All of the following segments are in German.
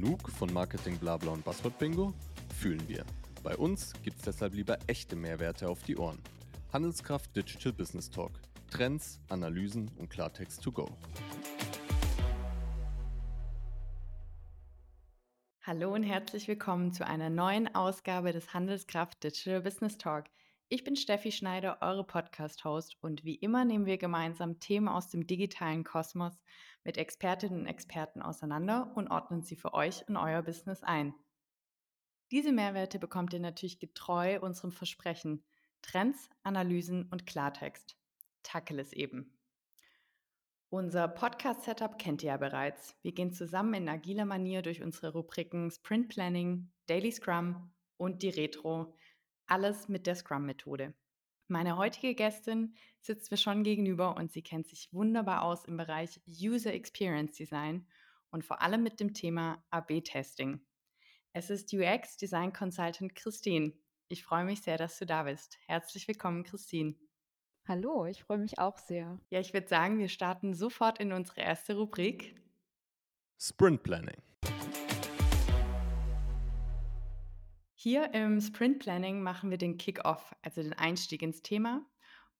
Genug von Marketing Blabla und Buzzword Bingo? Fühlen wir. Bei uns gibt's deshalb lieber echte Mehrwerte auf die Ohren. Handelskraft Digital Business Talk. Trends, Analysen und Klartext to go. Hallo und herzlich willkommen zu einer neuen Ausgabe des Handelskraft Digital Business Talk. Ich bin Steffi Schneider, eure Podcast-Host und wie immer nehmen wir gemeinsam Themen aus dem digitalen Kosmos mit Expertinnen und Experten auseinander und ordnen sie für euch in euer Business ein. Diese Mehrwerte bekommt ihr natürlich getreu unserem Versprechen. Trends, Analysen und Klartext. Tackle eben. Unser Podcast-Setup kennt ihr ja bereits. Wir gehen zusammen in agiler Manier durch unsere Rubriken Sprint Planning, Daily Scrum und die Retro, alles mit der Scrum-Methode. Meine heutige Gästin sitzt mir schon gegenüber und sie kennt sich wunderbar aus im Bereich User Experience Design und vor allem mit dem Thema AB-Testing. Es ist UX Design Consultant Christine. Ich freue mich sehr, dass du da bist. Herzlich willkommen, Christine. Hallo, ich freue mich auch sehr. Ja, ich würde sagen, wir starten sofort in unsere erste Rubrik. Sprint Planning. Hier im Sprint Planning machen wir den Kick-Off, also den Einstieg ins Thema.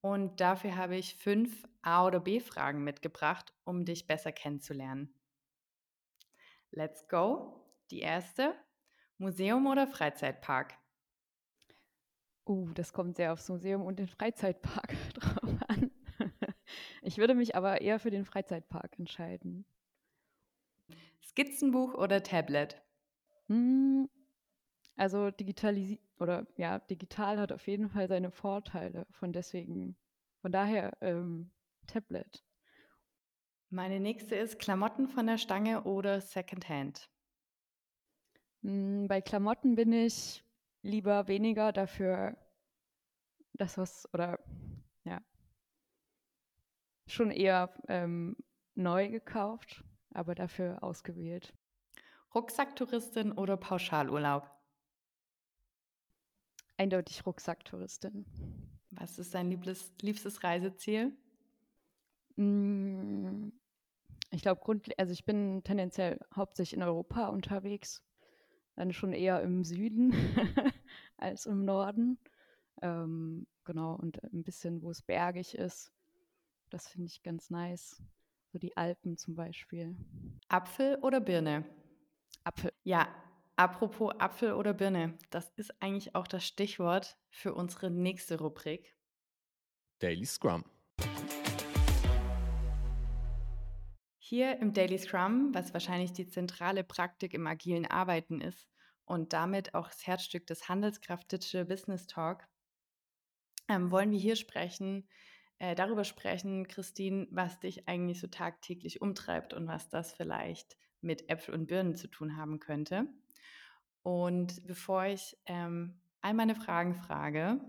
Und dafür habe ich fünf A- oder B-Fragen mitgebracht, um dich besser kennenzulernen. Let's go. Die erste: Museum oder Freizeitpark? Uh, das kommt sehr aufs Museum und den Freizeitpark drauf an. Ich würde mich aber eher für den Freizeitpark entscheiden. Skizzenbuch oder Tablet? Hm, also digitalisi oder ja, digital hat auf jeden Fall seine Vorteile. Von deswegen, von daher ähm, Tablet. Meine nächste ist Klamotten von der Stange oder Secondhand. Hm, bei Klamotten bin ich lieber weniger dafür, das was oder ja schon eher ähm, neu gekauft, aber dafür ausgewählt. Rucksacktouristin oder Pauschalurlaub? Eindeutig Rucksacktouristin. Was ist dein liebstes, liebstes Reiseziel? Mm, ich glaube, also ich bin tendenziell hauptsächlich in Europa unterwegs. Dann schon eher im Süden als im Norden. Ähm, genau, und ein bisschen, wo es bergig ist. Das finde ich ganz nice. So die Alpen zum Beispiel. Apfel oder Birne? Apfel. Ja, Apropos Apfel oder Birne, das ist eigentlich auch das Stichwort für unsere nächste Rubrik. Daily Scrum. Hier im Daily Scrum, was wahrscheinlich die zentrale Praktik im agilen Arbeiten ist und damit auch das Herzstück des Handelskraft Digital Business Talk, ähm, wollen wir hier sprechen, äh, darüber sprechen, Christine, was dich eigentlich so tagtäglich umtreibt und was das vielleicht mit Äpfel und Birnen zu tun haben könnte. Und bevor ich ähm, all meine Fragen frage,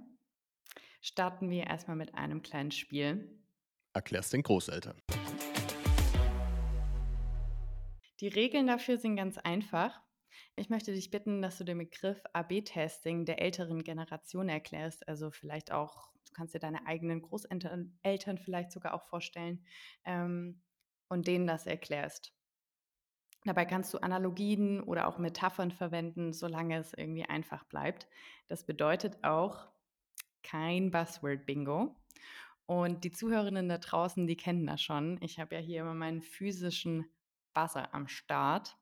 starten wir erstmal mit einem kleinen Spiel. Erklär's den Großeltern. Die Regeln dafür sind ganz einfach. Ich möchte dich bitten, dass du den Begriff AB-Testing der älteren Generation erklärst. Also vielleicht auch, du kannst dir deine eigenen Großeltern Eltern vielleicht sogar auch vorstellen ähm, und denen das erklärst. Dabei kannst du Analogien oder auch Metaphern verwenden, solange es irgendwie einfach bleibt. Das bedeutet auch kein Buzzword-Bingo. Und die Zuhörerinnen da draußen, die kennen das schon. Ich habe ja hier immer meinen physischen Buzzer am Start.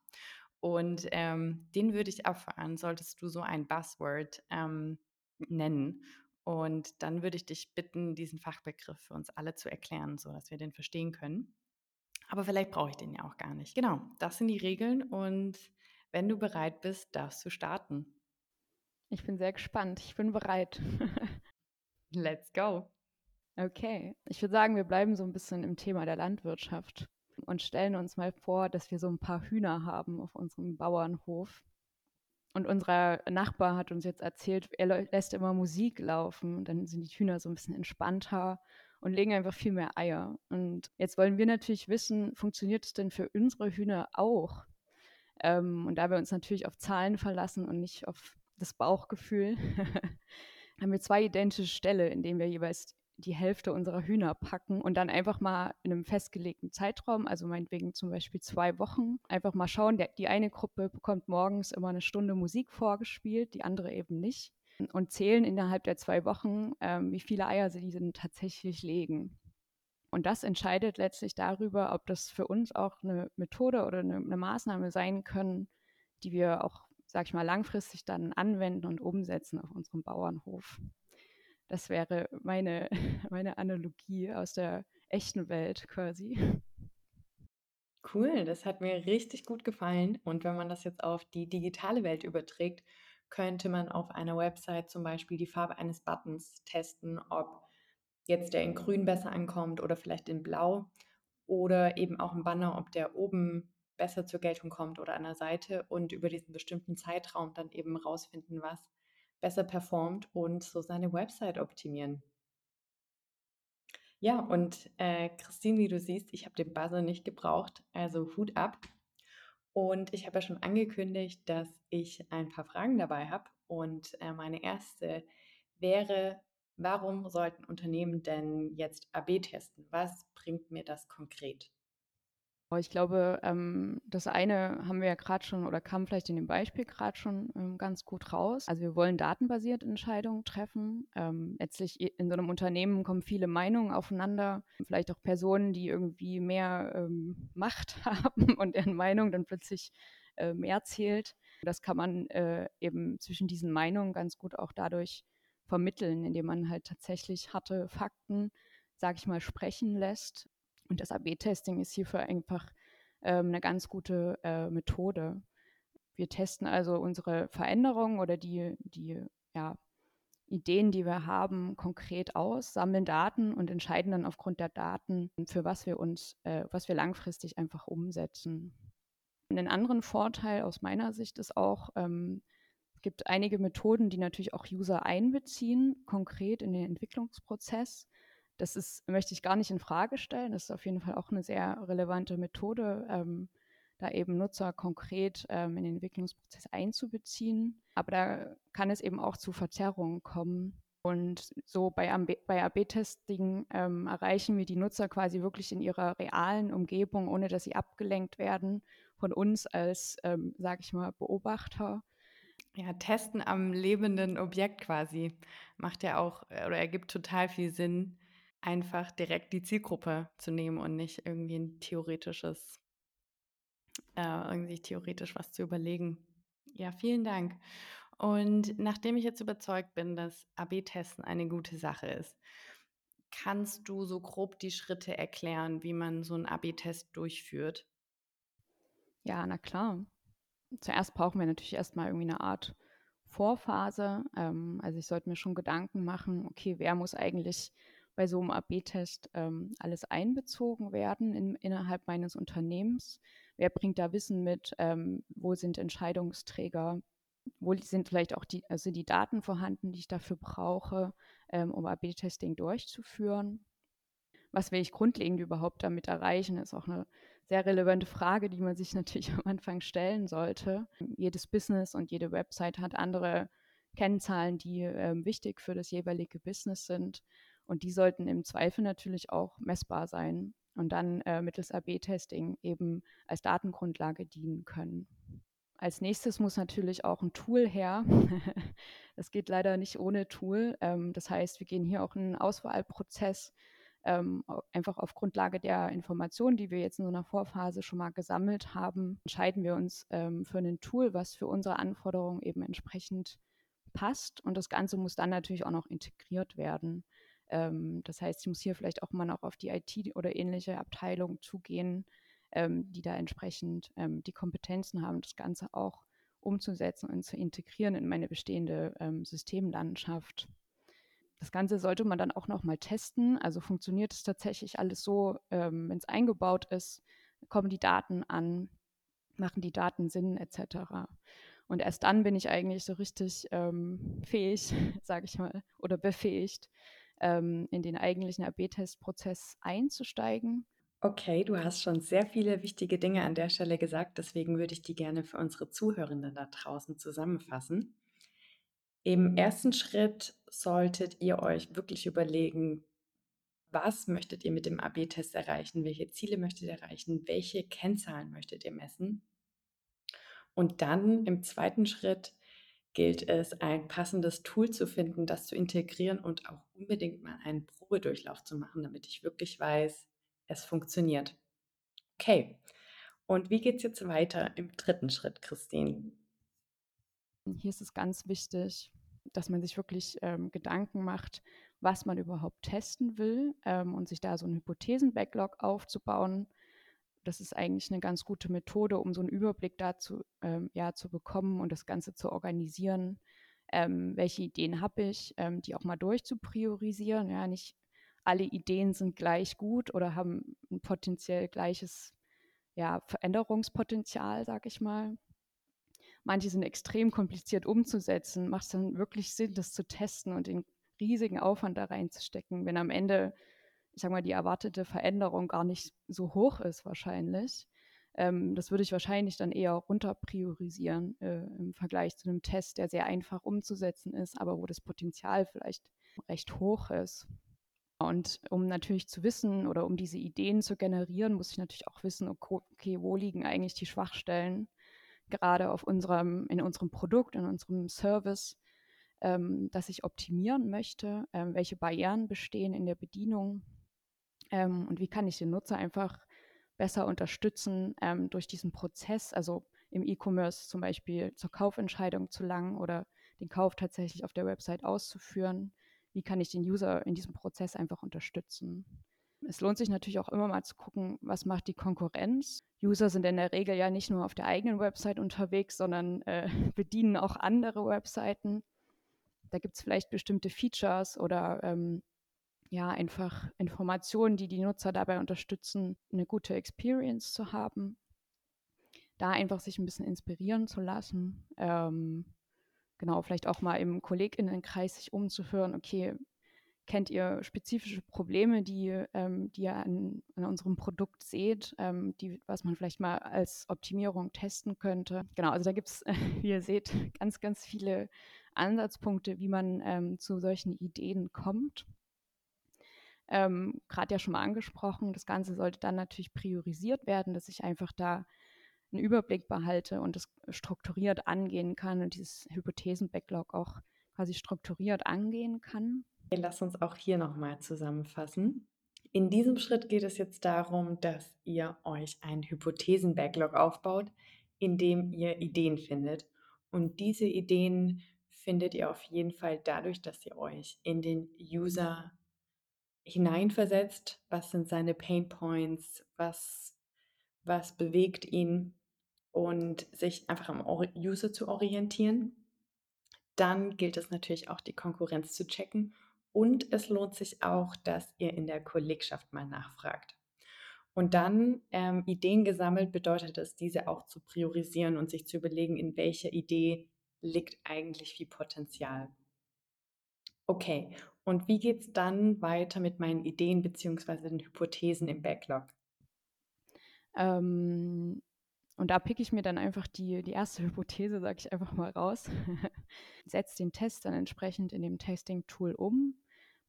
Und ähm, den würde ich abfahren, solltest du so ein Buzzword ähm, nennen. Und dann würde ich dich bitten, diesen Fachbegriff für uns alle zu erklären, sodass wir den verstehen können. Aber vielleicht brauche ich den ja auch gar nicht. Genau, das sind die Regeln und wenn du bereit bist, darfst du starten. Ich bin sehr gespannt. Ich bin bereit. Let's go. Okay, ich würde sagen, wir bleiben so ein bisschen im Thema der Landwirtschaft und stellen uns mal vor, dass wir so ein paar Hühner haben auf unserem Bauernhof. Und unser Nachbar hat uns jetzt erzählt, er lässt immer Musik laufen. Dann sind die Hühner so ein bisschen entspannter und legen einfach viel mehr Eier. Und jetzt wollen wir natürlich wissen, funktioniert es denn für unsere Hühner auch? Ähm, und da wir uns natürlich auf Zahlen verlassen und nicht auf das Bauchgefühl, haben wir zwei identische Ställe, in denen wir jeweils die Hälfte unserer Hühner packen und dann einfach mal in einem festgelegten Zeitraum, also meinetwegen zum Beispiel zwei Wochen, einfach mal schauen, der, die eine Gruppe bekommt morgens immer eine Stunde Musik vorgespielt, die andere eben nicht und zählen innerhalb der zwei Wochen, ähm, wie viele Eier sie denn tatsächlich legen. Und das entscheidet letztlich darüber, ob das für uns auch eine Methode oder eine, eine Maßnahme sein können, die wir auch, sag ich mal, langfristig dann anwenden und umsetzen auf unserem Bauernhof. Das wäre meine, meine Analogie aus der echten Welt quasi. Cool, das hat mir richtig gut gefallen. Und wenn man das jetzt auf die digitale Welt überträgt, könnte man auf einer Website zum Beispiel die Farbe eines Buttons testen, ob jetzt der in grün besser ankommt oder vielleicht in blau oder eben auch ein Banner, ob der oben besser zur Geltung kommt oder an der Seite und über diesen bestimmten Zeitraum dann eben rausfinden, was besser performt und so seine Website optimieren. Ja, und äh, Christine, wie du siehst, ich habe den Buzzer nicht gebraucht, also Hut ab. Und ich habe ja schon angekündigt, dass ich ein paar Fragen dabei habe. Und äh, meine erste wäre, warum sollten Unternehmen denn jetzt AB testen? Was bringt mir das konkret? Ich glaube, ähm, das eine haben wir ja gerade schon oder kam vielleicht in dem Beispiel gerade schon ähm, ganz gut raus. Also wir wollen datenbasiert Entscheidungen treffen. Ähm, letztlich in so einem Unternehmen kommen viele Meinungen aufeinander, vielleicht auch Personen, die irgendwie mehr ähm, Macht haben und deren Meinung dann plötzlich äh, mehr zählt. Das kann man äh, eben zwischen diesen Meinungen ganz gut auch dadurch vermitteln, indem man halt tatsächlich harte Fakten, sage ich mal, sprechen lässt und das AB-Testing ist hierfür einfach ähm, eine ganz gute äh, Methode. Wir testen also unsere Veränderungen oder die, die ja, Ideen, die wir haben, konkret aus, sammeln Daten und entscheiden dann aufgrund der Daten, für was wir uns, äh, was wir langfristig einfach umsetzen. Einen anderen Vorteil aus meiner Sicht ist auch, ähm, es gibt einige Methoden, die natürlich auch User einbeziehen, konkret in den Entwicklungsprozess. Das ist, möchte ich gar nicht in Frage stellen. Das ist auf jeden Fall auch eine sehr relevante Methode, ähm, da eben Nutzer konkret ähm, in den Entwicklungsprozess einzubeziehen. Aber da kann es eben auch zu Verzerrungen kommen. Und so bei, AB-Testing ähm, erreichen wir die Nutzer quasi wirklich in ihrer realen Umgebung, ohne dass sie abgelenkt werden von uns als, ähm, sage ich mal, Beobachter. Ja, Testen am lebenden Objekt quasi macht ja auch äh, oder ergibt total viel Sinn, einfach direkt die Zielgruppe zu nehmen und nicht irgendwie ein theoretisches, äh, irgendwie theoretisch was zu überlegen. Ja, vielen Dank. Und nachdem ich jetzt überzeugt bin, dass AB-Testen eine gute Sache ist, kannst du so grob die Schritte erklären, wie man so einen AB-Test durchführt? Ja, na klar. Zuerst brauchen wir natürlich erstmal irgendwie eine Art Vorphase. Ähm, also ich sollte mir schon Gedanken machen, okay, wer muss eigentlich bei so einem AB-Test ähm, alles einbezogen werden in, innerhalb meines Unternehmens? Wer bringt da Wissen mit? Ähm, wo sind Entscheidungsträger? Wo sind vielleicht auch die, also die Daten vorhanden, die ich dafür brauche, ähm, um AB-Testing durchzuführen? Was will ich grundlegend überhaupt damit erreichen, ist auch eine sehr relevante Frage, die man sich natürlich am Anfang stellen sollte. Jedes Business und jede Website hat andere Kennzahlen, die äh, wichtig für das jeweilige Business sind. Und die sollten im Zweifel natürlich auch messbar sein und dann äh, mittels AB-Testing eben als Datengrundlage dienen können. Als nächstes muss natürlich auch ein Tool her. das geht leider nicht ohne Tool. Ähm, das heißt, wir gehen hier auch einen Auswahlprozess, ähm, einfach auf Grundlage der Informationen, die wir jetzt in so einer Vorphase schon mal gesammelt haben, entscheiden wir uns ähm, für ein Tool, was für unsere Anforderungen eben entsprechend passt. Und das Ganze muss dann natürlich auch noch integriert werden. Ähm, das heißt, ich muss hier vielleicht auch mal noch auf die IT oder ähnliche Abteilung zugehen, ähm, die da entsprechend ähm, die Kompetenzen haben, das Ganze auch umzusetzen und zu integrieren in meine bestehende ähm, Systemlandschaft. Das Ganze sollte man dann auch noch mal testen. Also funktioniert es tatsächlich alles so, ähm, wenn es eingebaut ist, kommen die Daten an, machen die Daten Sinn etc. Und erst dann bin ich eigentlich so richtig ähm, fähig, sage ich mal, oder befähigt, ähm, in den eigentlichen AB-Test-Prozess einzusteigen. Okay, du hast schon sehr viele wichtige Dinge an der Stelle gesagt, deswegen würde ich die gerne für unsere Zuhörenden da draußen zusammenfassen. Im ersten Schritt solltet ihr euch wirklich überlegen, Was möchtet ihr mit dem AB-Test erreichen? Welche Ziele möchtet ihr erreichen? Welche Kennzahlen möchtet ihr messen? Und dann im zweiten Schritt gilt es, ein passendes Tool zu finden, das zu integrieren und auch unbedingt mal einen Probedurchlauf zu machen, damit ich wirklich weiß, es funktioniert. Okay, und wie geht es jetzt weiter im dritten Schritt, Christine? Hier ist es ganz wichtig, dass man sich wirklich ähm, Gedanken macht, was man überhaupt testen will ähm, und sich da so einen Hypothesen-Backlog aufzubauen. Das ist eigentlich eine ganz gute Methode, um so einen Überblick dazu ähm, ja, zu bekommen und das Ganze zu organisieren. Ähm, welche Ideen habe ich, ähm, die auch mal durchzupriorisieren. Ja, nicht alle Ideen sind gleich gut oder haben ein potenziell gleiches ja, Veränderungspotenzial, sag ich mal. Manche sind extrem kompliziert umzusetzen. Macht es dann wirklich Sinn, das zu testen und den riesigen Aufwand da reinzustecken, wenn am Ende, ich sag mal, die erwartete Veränderung gar nicht so hoch ist wahrscheinlich. Ähm, das würde ich wahrscheinlich dann eher runter priorisieren äh, im Vergleich zu einem Test, der sehr einfach umzusetzen ist, aber wo das Potenzial vielleicht recht hoch ist. Und um natürlich zu wissen oder um diese Ideen zu generieren, muss ich natürlich auch wissen, okay, wo liegen eigentlich die Schwachstellen, gerade auf unserem, in unserem Produkt, in unserem Service, ähm, das ich optimieren möchte, ähm, welche Barrieren bestehen in der Bedienung ähm, und wie kann ich den Nutzer einfach besser unterstützen ähm, durch diesen Prozess, also im E-Commerce zum Beispiel zur Kaufentscheidung zu langen oder den Kauf tatsächlich auf der Website auszuführen wie kann ich den User in diesem Prozess einfach unterstützen. Es lohnt sich natürlich auch immer mal zu gucken, was macht die Konkurrenz. User sind in der Regel ja nicht nur auf der eigenen Website unterwegs, sondern äh, bedienen auch andere Webseiten. Da gibt es vielleicht bestimmte Features oder ähm, ja, einfach Informationen, die die Nutzer dabei unterstützen, eine gute Experience zu haben. Da einfach sich ein bisschen inspirieren zu lassen. Ähm, genau, vielleicht auch mal im KollegInnenkreis sich umzuhören, okay, kennt ihr spezifische Probleme, die, ähm, die ihr an, an, unserem Produkt seht, ähm, die, was man vielleicht mal als Optimierung testen könnte. Genau, also da gibt es, wie ihr seht, ganz, ganz viele Ansatzpunkte, wie man ähm, zu solchen Ideen kommt. Ähm, Gerade ja schon mal angesprochen, das Ganze sollte dann natürlich priorisiert werden, dass ich einfach da einen Überblick behalte und das strukturiert angehen kann und dieses Hypothesen-Backlog auch quasi strukturiert angehen kann. Lass uns auch hier nochmal zusammenfassen. In diesem Schritt geht es jetzt darum, dass ihr euch einen Hypothesen-Backlog aufbaut, in dem ihr Ideen findet. Und diese Ideen findet ihr auf jeden Fall dadurch, dass ihr euch in den User hineinversetzt. Was sind seine Pain Points? Was, was bewegt ihn? und sich einfach am User zu orientieren. Dann gilt es natürlich auch, die Konkurrenz zu checken und es lohnt sich auch, dass ihr in der Kollegschaft mal nachfragt. Und dann ähm, Ideen gesammelt bedeutet es, diese auch zu priorisieren und sich zu überlegen, in welcher Idee liegt eigentlich viel Potenzial. Okay, und wie geht es dann weiter mit meinen Ideen bzw. den Hypothesen im Backlog? Ähm, und da picke ich mir dann einfach die, die erste Hypothese, sage ich einfach mal raus, setze den Test dann entsprechend in dem Testing-Tool um.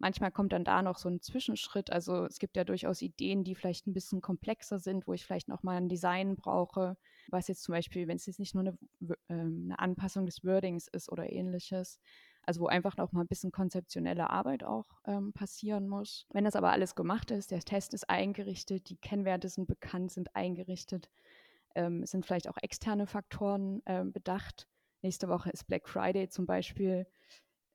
Manchmal kommt dann da noch so ein Zwischenschritt. Also es gibt ja durchaus Ideen, die vielleicht ein bisschen komplexer sind, wo ich vielleicht noch mal ein Design brauche, was jetzt zum Beispiel, wenn es jetzt nicht nur eine, ähm, eine Anpassung des Wordings ist oder ähnliches, also wo einfach noch mal ein bisschen konzeptionelle Arbeit auch ähm, passieren muss. Wenn das aber alles gemacht ist, der Test ist eingerichtet, die Kennwerte sind bekannt, sind eingerichtet, ähm, sind vielleicht auch externe Faktoren äh, bedacht. Nächste Woche ist Black Friday zum Beispiel.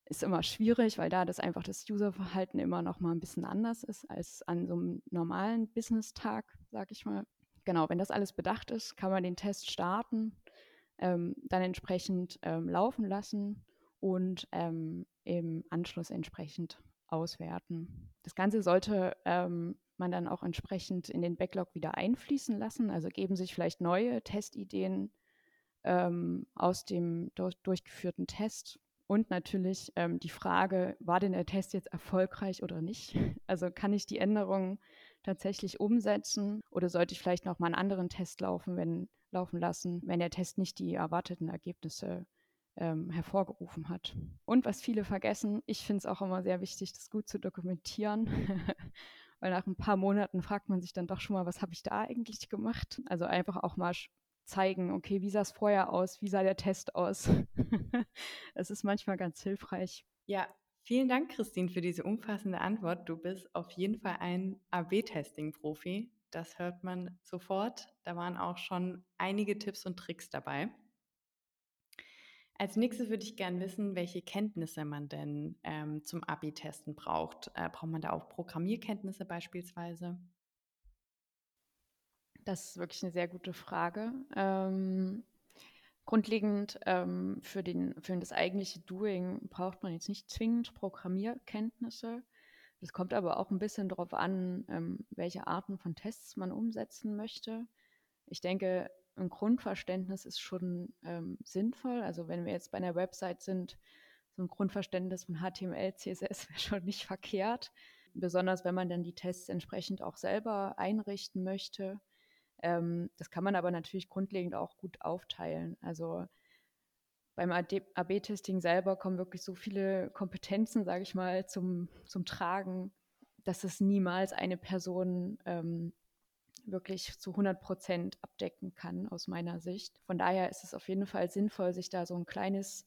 Ist immer schwierig, weil da das einfach das Userverhalten immer noch mal ein bisschen anders ist als an so einem normalen Business-Tag, sag ich mal. Genau, wenn das alles bedacht ist, kann man den Test starten, ähm, dann entsprechend ähm, laufen lassen und ähm, im Anschluss entsprechend auswerten. Das Ganze sollte ähm, man dann auch entsprechend in den Backlog wieder einfließen lassen. Also geben sich vielleicht neue Testideen ähm, aus dem durch, durchgeführten Test. Und natürlich ähm, die Frage, war denn der Test jetzt erfolgreich oder nicht? Also kann ich die Änderungen tatsächlich umsetzen oder sollte ich vielleicht noch mal einen anderen Test laufen, wenn, laufen lassen, wenn der Test nicht die erwarteten Ergebnisse ähm, hervorgerufen hat. Und was viele vergessen, ich finde es auch immer sehr wichtig, das gut zu dokumentieren, weil nach ein paar Monaten fragt man sich dann doch schon mal, was habe ich da eigentlich gemacht? Also einfach auch mal zeigen, okay, wie sah es vorher aus, wie sah der Test aus. Es ist manchmal ganz hilfreich. Ja, vielen Dank, Christine, für diese umfassende Antwort. Du bist auf jeden Fall ein AB-Testing-Profi. Das hört man sofort. Da waren auch schon einige Tipps und Tricks dabei. Als nächstes würde ich gerne wissen, welche Kenntnisse man denn ähm, zum Abi-Testen braucht. Äh, braucht man da auch Programmierkenntnisse beispielsweise? Das ist wirklich eine sehr gute Frage. Ähm, grundlegend ähm, für, den, für das eigentliche Doing braucht man jetzt nicht zwingend Programmierkenntnisse. Es kommt aber auch ein bisschen darauf an, ähm, welche Arten von Tests man umsetzen möchte. Ich denke, ein Grundverständnis ist schon ähm, sinnvoll. Also wenn wir jetzt bei einer Website sind, so ein Grundverständnis von HTML, CSS wäre schon nicht verkehrt. Besonders wenn man dann die Tests entsprechend auch selber einrichten möchte. Ähm, das kann man aber natürlich grundlegend auch gut aufteilen. Also beim AB-Testing selber kommen wirklich so viele Kompetenzen, sage ich mal, zum, zum Tragen, dass es niemals eine Person ähm, wirklich zu 100 Prozent abdecken kann, aus meiner Sicht. Von daher ist es auf jeden Fall sinnvoll, sich da so ein kleines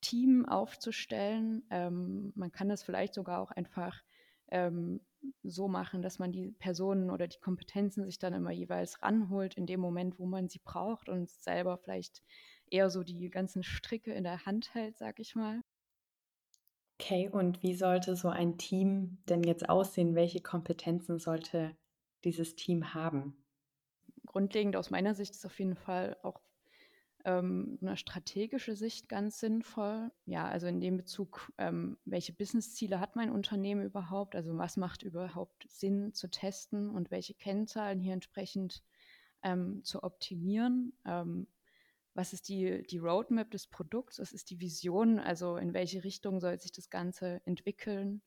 Team aufzustellen. Ähm, man kann das vielleicht sogar auch einfach ähm, so machen, dass man die Personen oder die Kompetenzen sich dann immer jeweils ranholt in dem Moment, wo man sie braucht und selber vielleicht eher so die ganzen Stricke in der Hand hält, sag ich mal. Okay, und wie sollte so ein Team denn jetzt aussehen? Welche Kompetenzen sollte dieses Team haben? Grundlegend aus meiner Sicht ist auf jeden Fall auch ähm, eine strategische Sicht ganz sinnvoll. Ja, also in dem Bezug, ähm, welche Businessziele hat mein Unternehmen überhaupt? Also was macht überhaupt Sinn zu testen und welche Kennzahlen hier entsprechend ähm, zu optimieren? Ähm, was ist die, die Roadmap des Produkts? Was ist die Vision? Also in welche Richtung soll sich das Ganze entwickeln?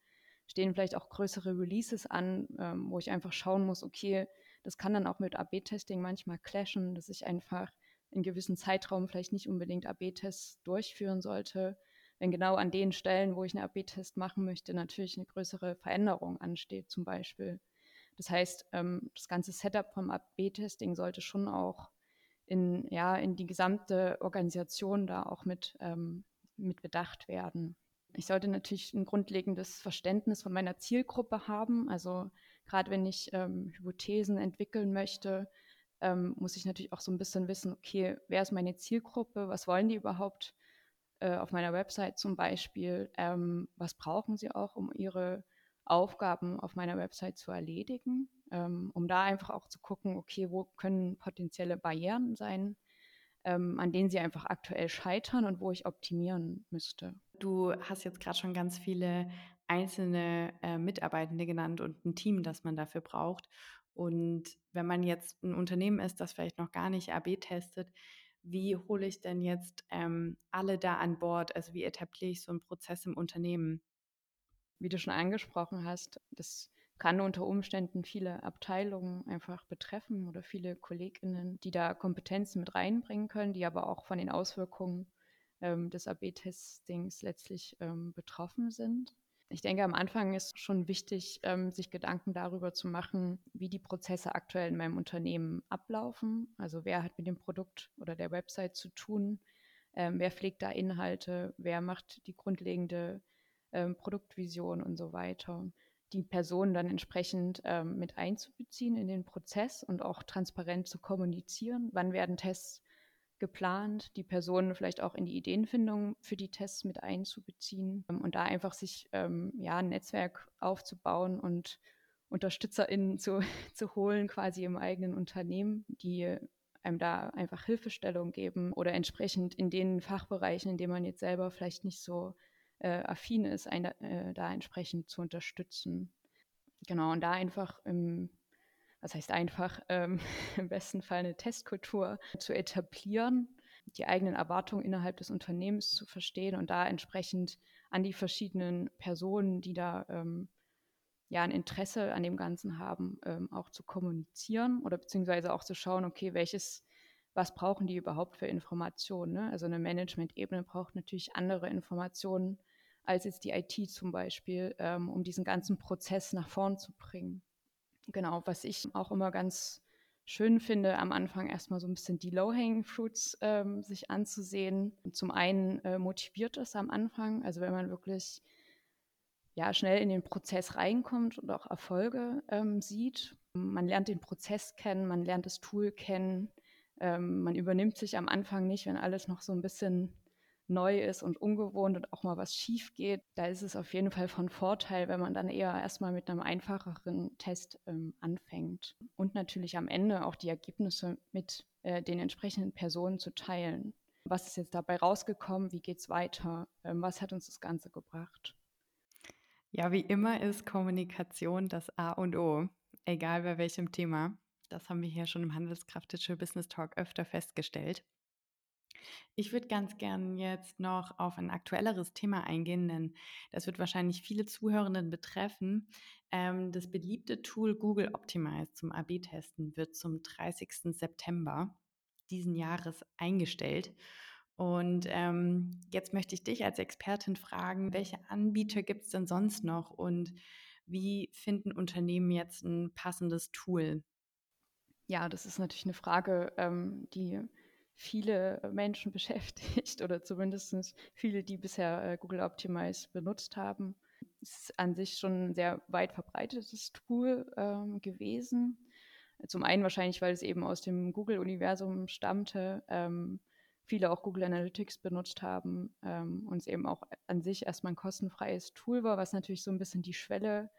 Stehen vielleicht auch größere Releases an, ähm, wo ich einfach schauen muss, okay, das kann dann auch mit AB-Testing manchmal clashen, dass ich einfach in gewissen Zeitraum vielleicht nicht unbedingt AB-Tests durchführen sollte, wenn genau an den Stellen, wo ich einen AB-Test machen möchte, natürlich eine größere Veränderung ansteht zum Beispiel. Das heißt, ähm, das ganze Setup vom AB-Testing sollte schon auch in, ja, in die gesamte Organisation da auch mit, ähm, mit bedacht werden. Ich sollte natürlich ein grundlegendes Verständnis von meiner Zielgruppe haben. Also gerade wenn ich ähm, Hypothesen entwickeln möchte, ähm, muss ich natürlich auch so ein bisschen wissen, okay, wer ist meine Zielgruppe, was wollen die überhaupt äh, auf meiner Website zum Beispiel, ähm, was brauchen sie auch, um ihre Aufgaben auf meiner Website zu erledigen, ähm, um da einfach auch zu gucken, okay, wo können potenzielle Barrieren sein, ähm, an denen sie einfach aktuell scheitern und wo ich optimieren müsste. Du hast jetzt gerade schon ganz viele einzelne äh, Mitarbeitende genannt und ein Team, das man dafür braucht. Und wenn man jetzt ein Unternehmen ist, das vielleicht noch gar nicht AB testet, wie hole ich denn jetzt ähm, alle da an Bord? Also wie etabliere ich so einen Prozess im Unternehmen? Wie du schon angesprochen hast, das kann unter Umständen viele Abteilungen einfach betreffen oder viele KollegInnen, die da Kompetenzen mit reinbringen können, die aber auch von den Auswirkungen ähm, des AB-Testings letztlich ähm, betroffen sind. Ich denke, am Anfang ist schon wichtig, ähm, sich Gedanken darüber zu machen, wie die Prozesse aktuell in meinem Unternehmen ablaufen. Also wer hat mit dem Produkt oder der Website zu tun, ähm, wer pflegt da Inhalte, wer macht die grundlegende ähm, Produktvision und so weiter. Die Personen dann entsprechend ähm, mit einzubeziehen in den Prozess und auch transparent zu kommunizieren. Wann werden Tests geplant, die Personen vielleicht auch in die Ideenfindung für die Tests mit einzubeziehen ähm, und da einfach sich ähm, ja ein Netzwerk aufzubauen und UnterstützerInnen zu, zu holen, quasi im eigenen Unternehmen, die einem da einfach Hilfestellung geben oder entsprechend in den Fachbereichen, in denen man jetzt selber vielleicht nicht so äh, affin ist, ein, äh, da entsprechend zu unterstützen. Genau, und da einfach im was heißt einfach, ähm, im besten Fall eine Testkultur zu etablieren, die eigenen Erwartungen innerhalb des Unternehmens zu verstehen und da entsprechend an die verschiedenen Personen, die da ähm, ja ein Interesse an dem Ganzen haben, ähm, auch zu kommunizieren oder beziehungsweise auch zu schauen, okay, welches, was brauchen die überhaupt für Informationen. Ne? Also eine Management-Ebene braucht natürlich andere Informationen als jetzt die IT zum Beispiel, ähm, um diesen ganzen Prozess nach vorn zu bringen. Genau, was ich auch immer ganz schön finde, am Anfang erstmal so ein bisschen die Low-Hanging Fruits ähm, sich anzusehen. Zum einen äh, motiviert es am Anfang, also wenn man wirklich ja, schnell in den Prozess reinkommt und auch Erfolge ähm, sieht. Man lernt den Prozess kennen, man lernt das Tool kennen. Ähm, man übernimmt sich am Anfang nicht, wenn alles noch so ein bisschen neu ist und ungewohnt und auch mal was schief geht, da ist es auf jeden Fall von Vorteil, wenn man dann eher erstmal mit einem einfacheren Test ähm, anfängt. Und natürlich am Ende auch die Ergebnisse mit äh, den entsprechenden Personen zu teilen. Was ist jetzt dabei rausgekommen? Wie geht es weiter? Ähm, was hat uns das Ganze gebracht? Ja, wie immer ist Kommunikation das A und O, egal bei welchem Thema. Das haben wir hier schon im Handelskraft Digital Business Talk öfter festgestellt. Ich würde ganz gern jetzt noch auf ein aktuelleres Thema eingehen, denn das wird wahrscheinlich viele Zuhörenden betreffen. Ähm, das beliebte Tool Google Optimize zum AB-Testen wird zum 30. September diesen Jahres eingestellt. Und ähm, jetzt möchte ich dich als Expertin fragen, welche Anbieter gibt es denn sonst noch und wie finden Unternehmen jetzt ein passendes Tool? Ja, das ist natürlich eine Frage, ähm, die viele Menschen beschäftigt oder zumindest viele, die bisher äh, Google Optimize benutzt haben. Es ist an sich schon ein sehr weit verbreitetes Tool ähm, gewesen. Zum einen wahrscheinlich, weil es eben aus dem Google-Universum stammte, ähm, viele auch Google Analytics benutzt haben ähm, und es eben auch an sich erstmal ein kostenfreies Tool war, was natürlich so ein bisschen die Schwelle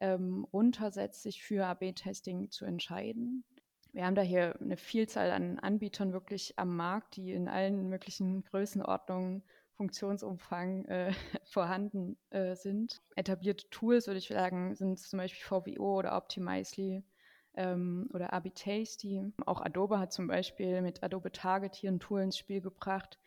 ähm, runtersetzt, sich für AB-Testing zu entscheiden. Wir haben da hier eine Vielzahl an Anbietern wirklich am Markt, die in allen möglichen Größenordnungen, Funktionsumfang äh, vorhanden äh, sind. Etablierte Tools, würde ich sagen, sind zum Beispiel VWO oder Optimizely ähm, oder Abitasty. Auch Adobe hat zum Beispiel mit Adobe Target hier ein Tool ins Spiel gebracht,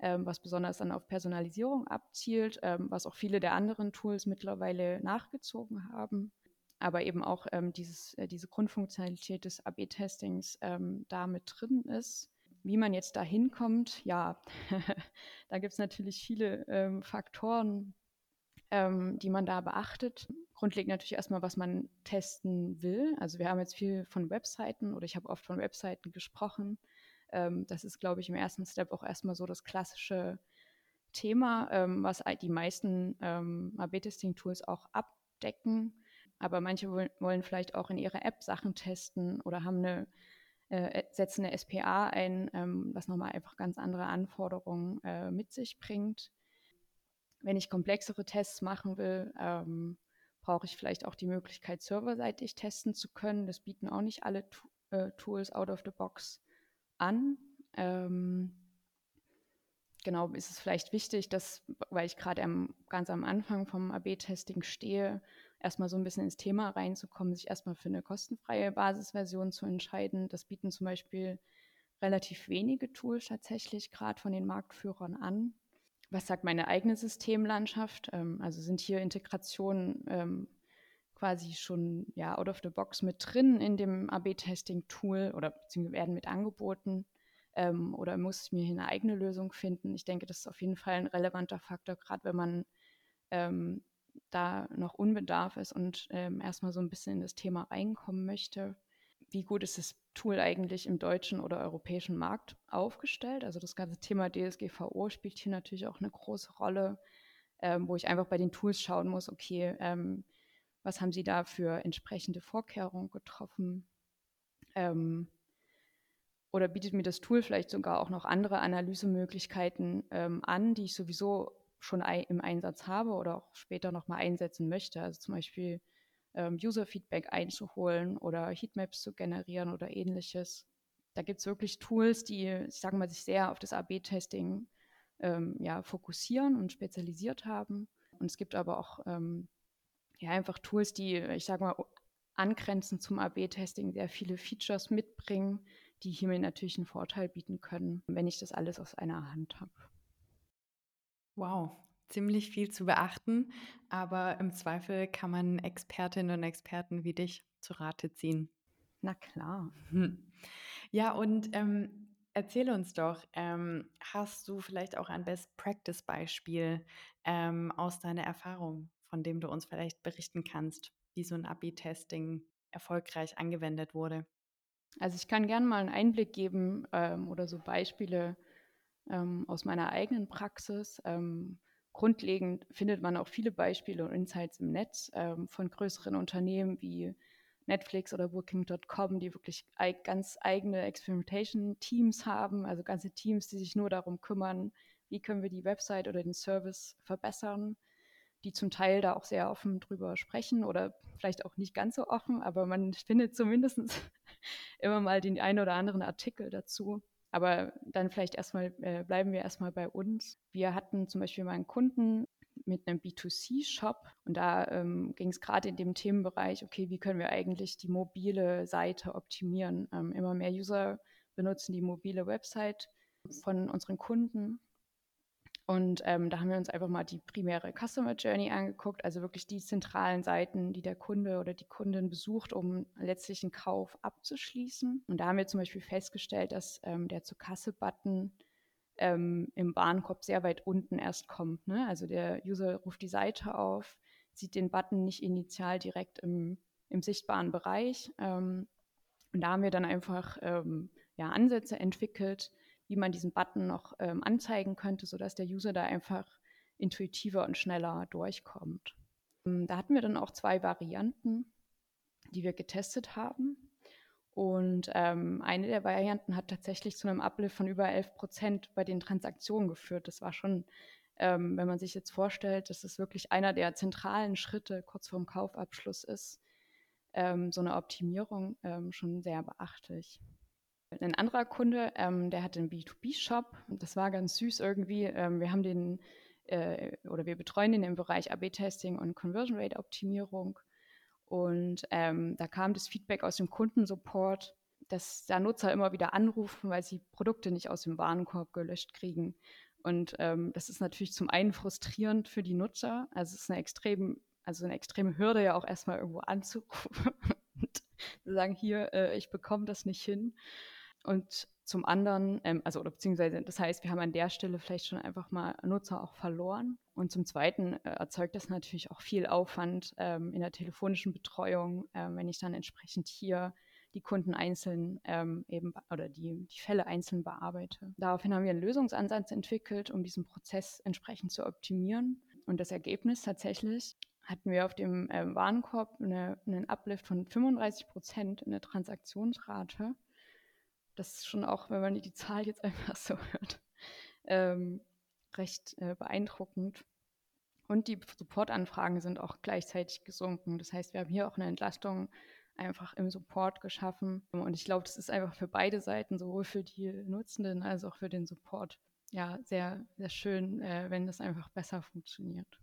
ähm, was besonders dann auf Personalisierung abzielt, ähm, was auch viele der anderen Tools mittlerweile nachgezogen haben aber eben auch ähm, dieses, äh, diese Grundfunktionalität des AB-Testings ähm, da mit drin ist. Wie man jetzt da hinkommt, ja, da gibt es natürlich viele ähm, Faktoren, ähm, die man da beachtet. Grundlegend natürlich erstmal, was man testen will. Also wir haben jetzt viel von Webseiten oder ich habe oft von Webseiten gesprochen. Ähm, das ist, glaube ich, im ersten Step auch erstmal so das klassische Thema, ähm, was die meisten AB-Testing-Tools auch abdecken aber manche wollen vielleicht auch in ihrer App Sachen testen oder haben eine, äh, setzen eine SPA ein, ähm, was nochmal einfach ganz andere Anforderungen äh, mit sich bringt. Wenn ich komplexere Tests machen will, ähm, brauche ich vielleicht auch die Möglichkeit, serverseitig testen zu können. Das bieten auch nicht alle äh, Tools out of the box an. Ähm, genau, ist es vielleicht wichtig, dass, weil ich gerade ganz am Anfang vom AB-Testing stehe, erstmal so ein bisschen ins Thema reinzukommen, sich erstmal für eine kostenfreie Basisversion zu entscheiden. Das bieten zum Beispiel relativ wenige Tools tatsächlich gerade von den Marktführern an. Was sagt meine eigene Systemlandschaft? Ähm, also sind hier Integrationen ähm, quasi schon ja out of the box mit drin in dem AB-Testing-Tool oder beziehungsweise werden mit angeboten? Ähm, oder muss ich mir hier eine eigene Lösung finden? Ich denke, das ist auf jeden Fall ein relevanter Faktor, gerade wenn man ähm, da noch Unbedarf ist und ähm, erstmal so ein bisschen in das Thema reinkommen möchte. Wie gut ist das Tool eigentlich im deutschen oder europäischen Markt aufgestellt? Also das ganze Thema DSGVO spielt hier natürlich auch eine große Rolle, ähm, wo ich einfach bei den Tools schauen muss, okay, ähm, was haben sie da für entsprechende Vorkehrungen getroffen? Ähm, oder bietet mir das Tool vielleicht sogar auch noch andere Analysemöglichkeiten ähm, an, die ich sowieso schon im Einsatz habe oder auch später nochmal einsetzen möchte. Also zum Beispiel ähm, User-Feedback einzuholen oder Heatmaps zu generieren oder ähnliches. Da gibt es wirklich Tools, die, ich sage mal, sich sehr auf das AB-Testing ähm, ja, fokussieren und spezialisiert haben. Und es gibt aber auch ähm, ja, einfach Tools, die, ich sage mal, angrenzend zum AB-Testing sehr viele Features mitbringen, die hier mir natürlich einen Vorteil bieten können, wenn ich das alles aus einer Hand habe. Wow, ziemlich viel zu beachten, aber im Zweifel kann man Expertinnen und Experten wie dich zu Rate ziehen. Na klar. Ja, und ähm, erzähl uns doch, ähm, hast du vielleicht auch ein Best-Practice-Beispiel ähm, aus deiner Erfahrung, von dem du uns vielleicht berichten kannst, wie so ein AB-Testing erfolgreich angewendet wurde? Also ich kann gerne mal einen Einblick geben ähm, oder so Beispiele ähm, aus meiner eigenen Praxis. Ähm, grundlegend findet man auch viele Beispiele und Insights im Netz ähm, von größeren Unternehmen wie Netflix oder Booking.com, die wirklich ganz eigene Experimentation-Teams haben, also ganze Teams, die sich nur darum kümmern, wie können wir die Website oder den Service verbessern, die zum Teil da auch sehr offen drüber sprechen oder vielleicht auch nicht ganz so offen, aber man findet zumindest immer mal den einen oder anderen Artikel dazu. Aber dann vielleicht erstmal äh, bleiben wir erstmal bei uns. Wir hatten zum Beispiel mal einen Kunden mit einem B2C-Shop und da ähm, ging es gerade in dem Themenbereich, okay, wie können wir eigentlich die mobile Seite optimieren? Ähm, immer mehr User benutzen die mobile Website von unseren Kunden und ähm, da haben wir uns einfach mal die primäre Customer Journey angeguckt, also wirklich die zentralen Seiten, die der Kunde oder die Kundin besucht, um letztlich einen Kauf abzuschließen. Und da haben wir zum Beispiel festgestellt, dass ähm, der zur Kasse-Button ähm, im Warenkorb sehr weit unten erst kommt. Ne? Also der User ruft die Seite auf, sieht den Button nicht initial direkt im, im sichtbaren Bereich. Ähm, und da haben wir dann einfach ähm, ja, Ansätze entwickelt, wie man diesen Button noch ähm, anzeigen könnte, sodass der User da einfach intuitiver und schneller durchkommt. Ähm, da hatten wir dann auch zwei Varianten, die wir getestet haben. Und ähm, eine der Varianten hat tatsächlich zu einem Uplift von über 11 Prozent bei den Transaktionen geführt. Das war schon, ähm, wenn man sich jetzt vorstellt, dass es wirklich einer der zentralen Schritte kurz vorm Kaufabschluss ist, ähm, so eine Optimierung ähm, schon sehr beachtlich. Ein anderer Kunde, ähm, der hatte einen B2B-Shop. Das war ganz süß irgendwie. Ähm, wir haben den äh, oder wir betreuen den im Bereich AB-Testing und Conversion Rate Optimierung. Und ähm, da kam das Feedback aus dem Kundensupport, dass da Nutzer immer wieder anrufen, weil sie Produkte nicht aus dem Warenkorb gelöscht kriegen. Und ähm, das ist natürlich zum einen frustrierend für die Nutzer. Also es ist eine extrem, also eine extreme Hürde ja auch erstmal irgendwo anzurufen und sagen, hier, äh, ich bekomme das nicht hin. Und zum anderen, ähm, also oder beziehungsweise, das heißt, wir haben an der Stelle vielleicht schon einfach mal Nutzer auch verloren. Und zum Zweiten äh, erzeugt das natürlich auch viel Aufwand ähm, in der telefonischen Betreuung, äh, wenn ich dann entsprechend hier die Kunden einzeln ähm, eben oder die, die Fälle einzeln bearbeite. Daraufhin haben wir einen Lösungsansatz entwickelt, um diesen Prozess entsprechend zu optimieren. Und das Ergebnis tatsächlich hatten wir auf dem äh, Warenkorb eine, einen Uplift von 35 Prozent in der Transaktionsrate das ist schon auch, wenn man die Zahl jetzt einfach so hört, ähm, recht äh, beeindruckend. Und die Supportanfragen sind auch gleichzeitig gesunken. Das heißt, wir haben hier auch eine Entlastung einfach im Support geschaffen. Und ich glaube, das ist einfach für beide Seiten, sowohl für die Nutzenden als auch für den Support, ja, sehr, sehr schön, äh, wenn das einfach besser funktioniert.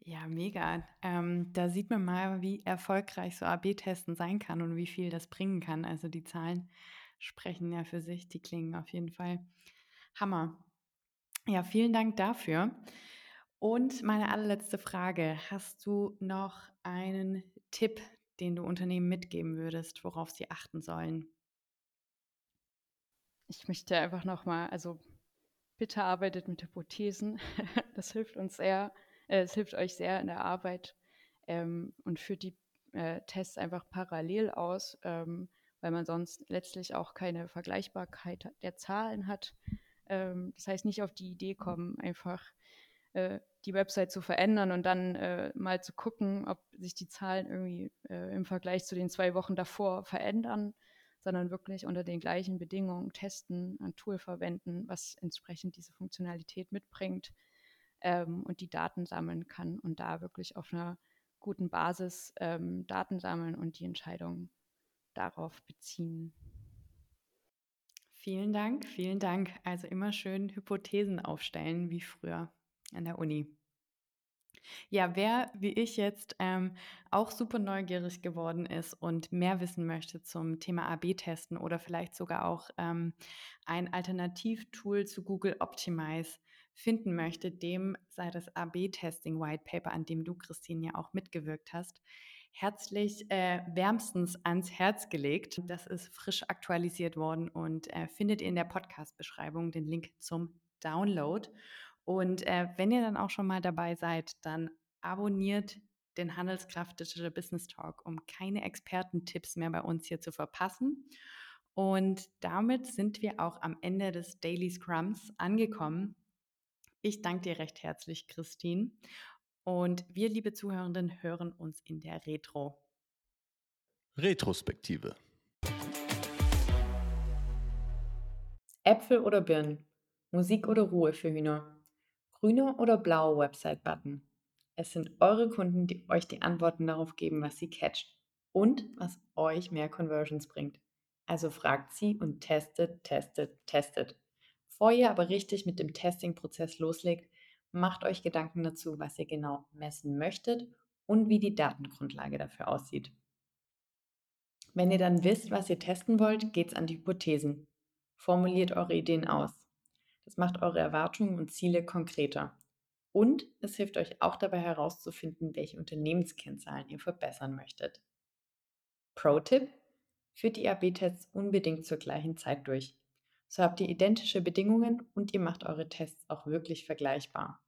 Ja, mega. Ähm, da sieht man mal, wie erfolgreich so AB-Testen sein kann und wie viel das bringen kann. Also die Zahlen sprechen ja für sich. Die klingen auf jeden Fall Hammer. Ja, vielen Dank dafür. Und meine allerletzte Frage. Hast du noch einen Tipp, den du Unternehmen mitgeben würdest, worauf sie achten sollen? Ich möchte einfach nochmal, also bitte arbeitet mit Hypothesen. Das hilft uns sehr, äh, es hilft euch sehr in der Arbeit ähm, und führt die äh, Tests einfach parallel aus. Ähm, weil man sonst letztlich auch keine Vergleichbarkeit der Zahlen hat. Ähm, das heißt, nicht auf die Idee kommen, einfach äh, die Website zu verändern und dann äh, mal zu gucken, ob sich die Zahlen irgendwie äh, im Vergleich zu den zwei Wochen davor verändern, sondern wirklich unter den gleichen Bedingungen testen, ein Tool verwenden, was entsprechend diese Funktionalität mitbringt ähm, und die Daten sammeln kann und da wirklich auf einer guten Basis ähm, Daten sammeln und die Entscheidungen darauf beziehen. Vielen Dank, vielen Dank. Also immer schön Hypothesen aufstellen, wie früher an der Uni. Ja, wer wie ich jetzt ähm, auch super neugierig geworden ist und mehr wissen möchte zum Thema AB-Testen oder vielleicht sogar auch ähm, ein Alternativtool zu Google Optimize finden möchte, dem sei das AB-Testing White Paper, an dem du, Christine, ja auch mitgewirkt hast, herzlich äh, wärmstens ans Herz gelegt. Das ist frisch aktualisiert worden und äh, findet ihr in der Podcast-Beschreibung den Link zum Download. Und äh, wenn ihr dann auch schon mal dabei seid, dann abonniert den Handelskraft Digital Business Talk, um keine Expertentipps mehr bei uns hier zu verpassen. Und damit sind wir auch am Ende des Daily Scrums angekommen. Ich danke dir recht herzlich, Christine. Und wir, liebe Zuhörenden, hören uns in der Retro. Retrospektive. Äpfel oder Birnen? Musik oder Ruhe für Hühner? Grüne oder blaue Website-Button? Es sind eure Kunden, die euch die Antworten darauf geben, was sie catcht und was euch mehr Conversions bringt. Also fragt sie und testet, testet, testet. Bevor ihr aber richtig mit dem Testing-Prozess loslegt, macht euch Gedanken dazu, was ihr genau messen möchtet und wie die Datengrundlage dafür aussieht. Wenn ihr dann wisst, was ihr testen wollt, geht's an die Hypothesen. Formuliert eure Ideen aus. Das macht eure Erwartungen und Ziele konkreter. Und es hilft euch auch dabei herauszufinden, welche Unternehmenskennzahlen ihr verbessern möchtet. Pro-Tipp: Führt die AB-Tests unbedingt zur gleichen Zeit durch. So habt ihr identische Bedingungen und ihr macht eure Tests auch wirklich vergleichbar.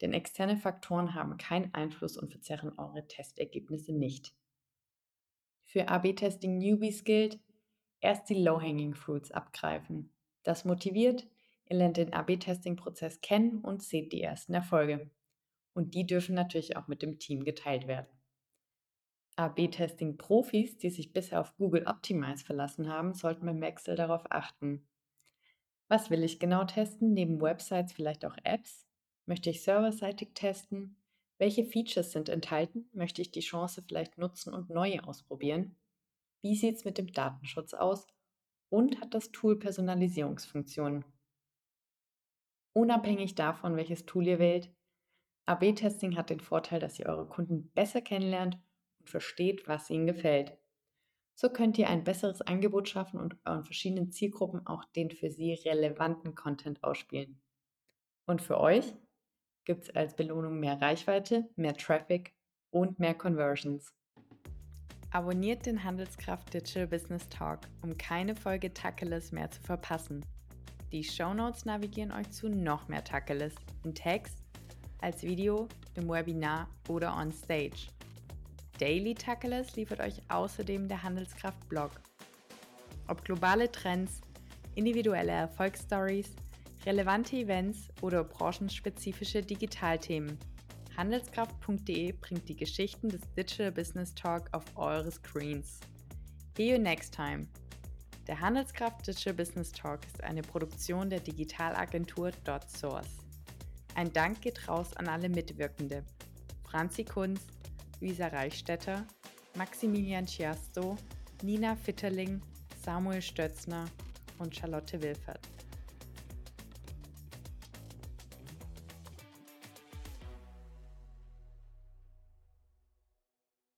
Denn externe Faktoren haben keinen Einfluss und verzerren eure Testergebnisse nicht. Für AB-Testing Newbies gilt, erst die Low-Hanging Fruits abgreifen. Das motiviert, ihr lernt den AB-Testing-Prozess kennen und seht die ersten Erfolge. Und die dürfen natürlich auch mit dem Team geteilt werden. AB-Testing-Profis, die sich bisher auf Google Optimize verlassen haben, sollten beim Wechsel darauf achten. Was will ich genau testen? Neben Websites vielleicht auch Apps? Möchte ich serverseitig testen? Welche Features sind enthalten? Möchte ich die Chance vielleicht nutzen und neue ausprobieren? Wie sieht es mit dem Datenschutz aus? Und hat das Tool Personalisierungsfunktionen? Unabhängig davon, welches Tool ihr wählt, AB-Testing hat den Vorteil, dass ihr eure Kunden besser kennenlernt und versteht, was ihnen gefällt. So könnt ihr ein besseres Angebot schaffen und euren verschiedenen Zielgruppen auch den für sie relevanten Content ausspielen. Und für euch gibt es als Belohnung mehr Reichweite, mehr Traffic und mehr Conversions. Abonniert den Handelskraft Digital Business Talk, um keine Folge Tacheles mehr zu verpassen. Die Shownotes navigieren euch zu noch mehr Tacheles in Text, als Video, im Webinar oder on Stage. Daily Tacheles liefert euch außerdem der Handelskraft Blog. Ob globale Trends, individuelle Erfolgsstories, relevante Events oder branchenspezifische Digitalthemen. Handelskraft.de bringt die Geschichten des Digital Business Talk auf eure Screens. See you next time. Der Handelskraft Digital Business Talk ist eine Produktion der Digitalagentur DotSource. Ein Dank geht raus an alle Mitwirkende. Franzi Kunz, Luisa Reichstetter, Maximilian Chiasto, Nina Fitterling, Samuel Stötzner und Charlotte Wilfert.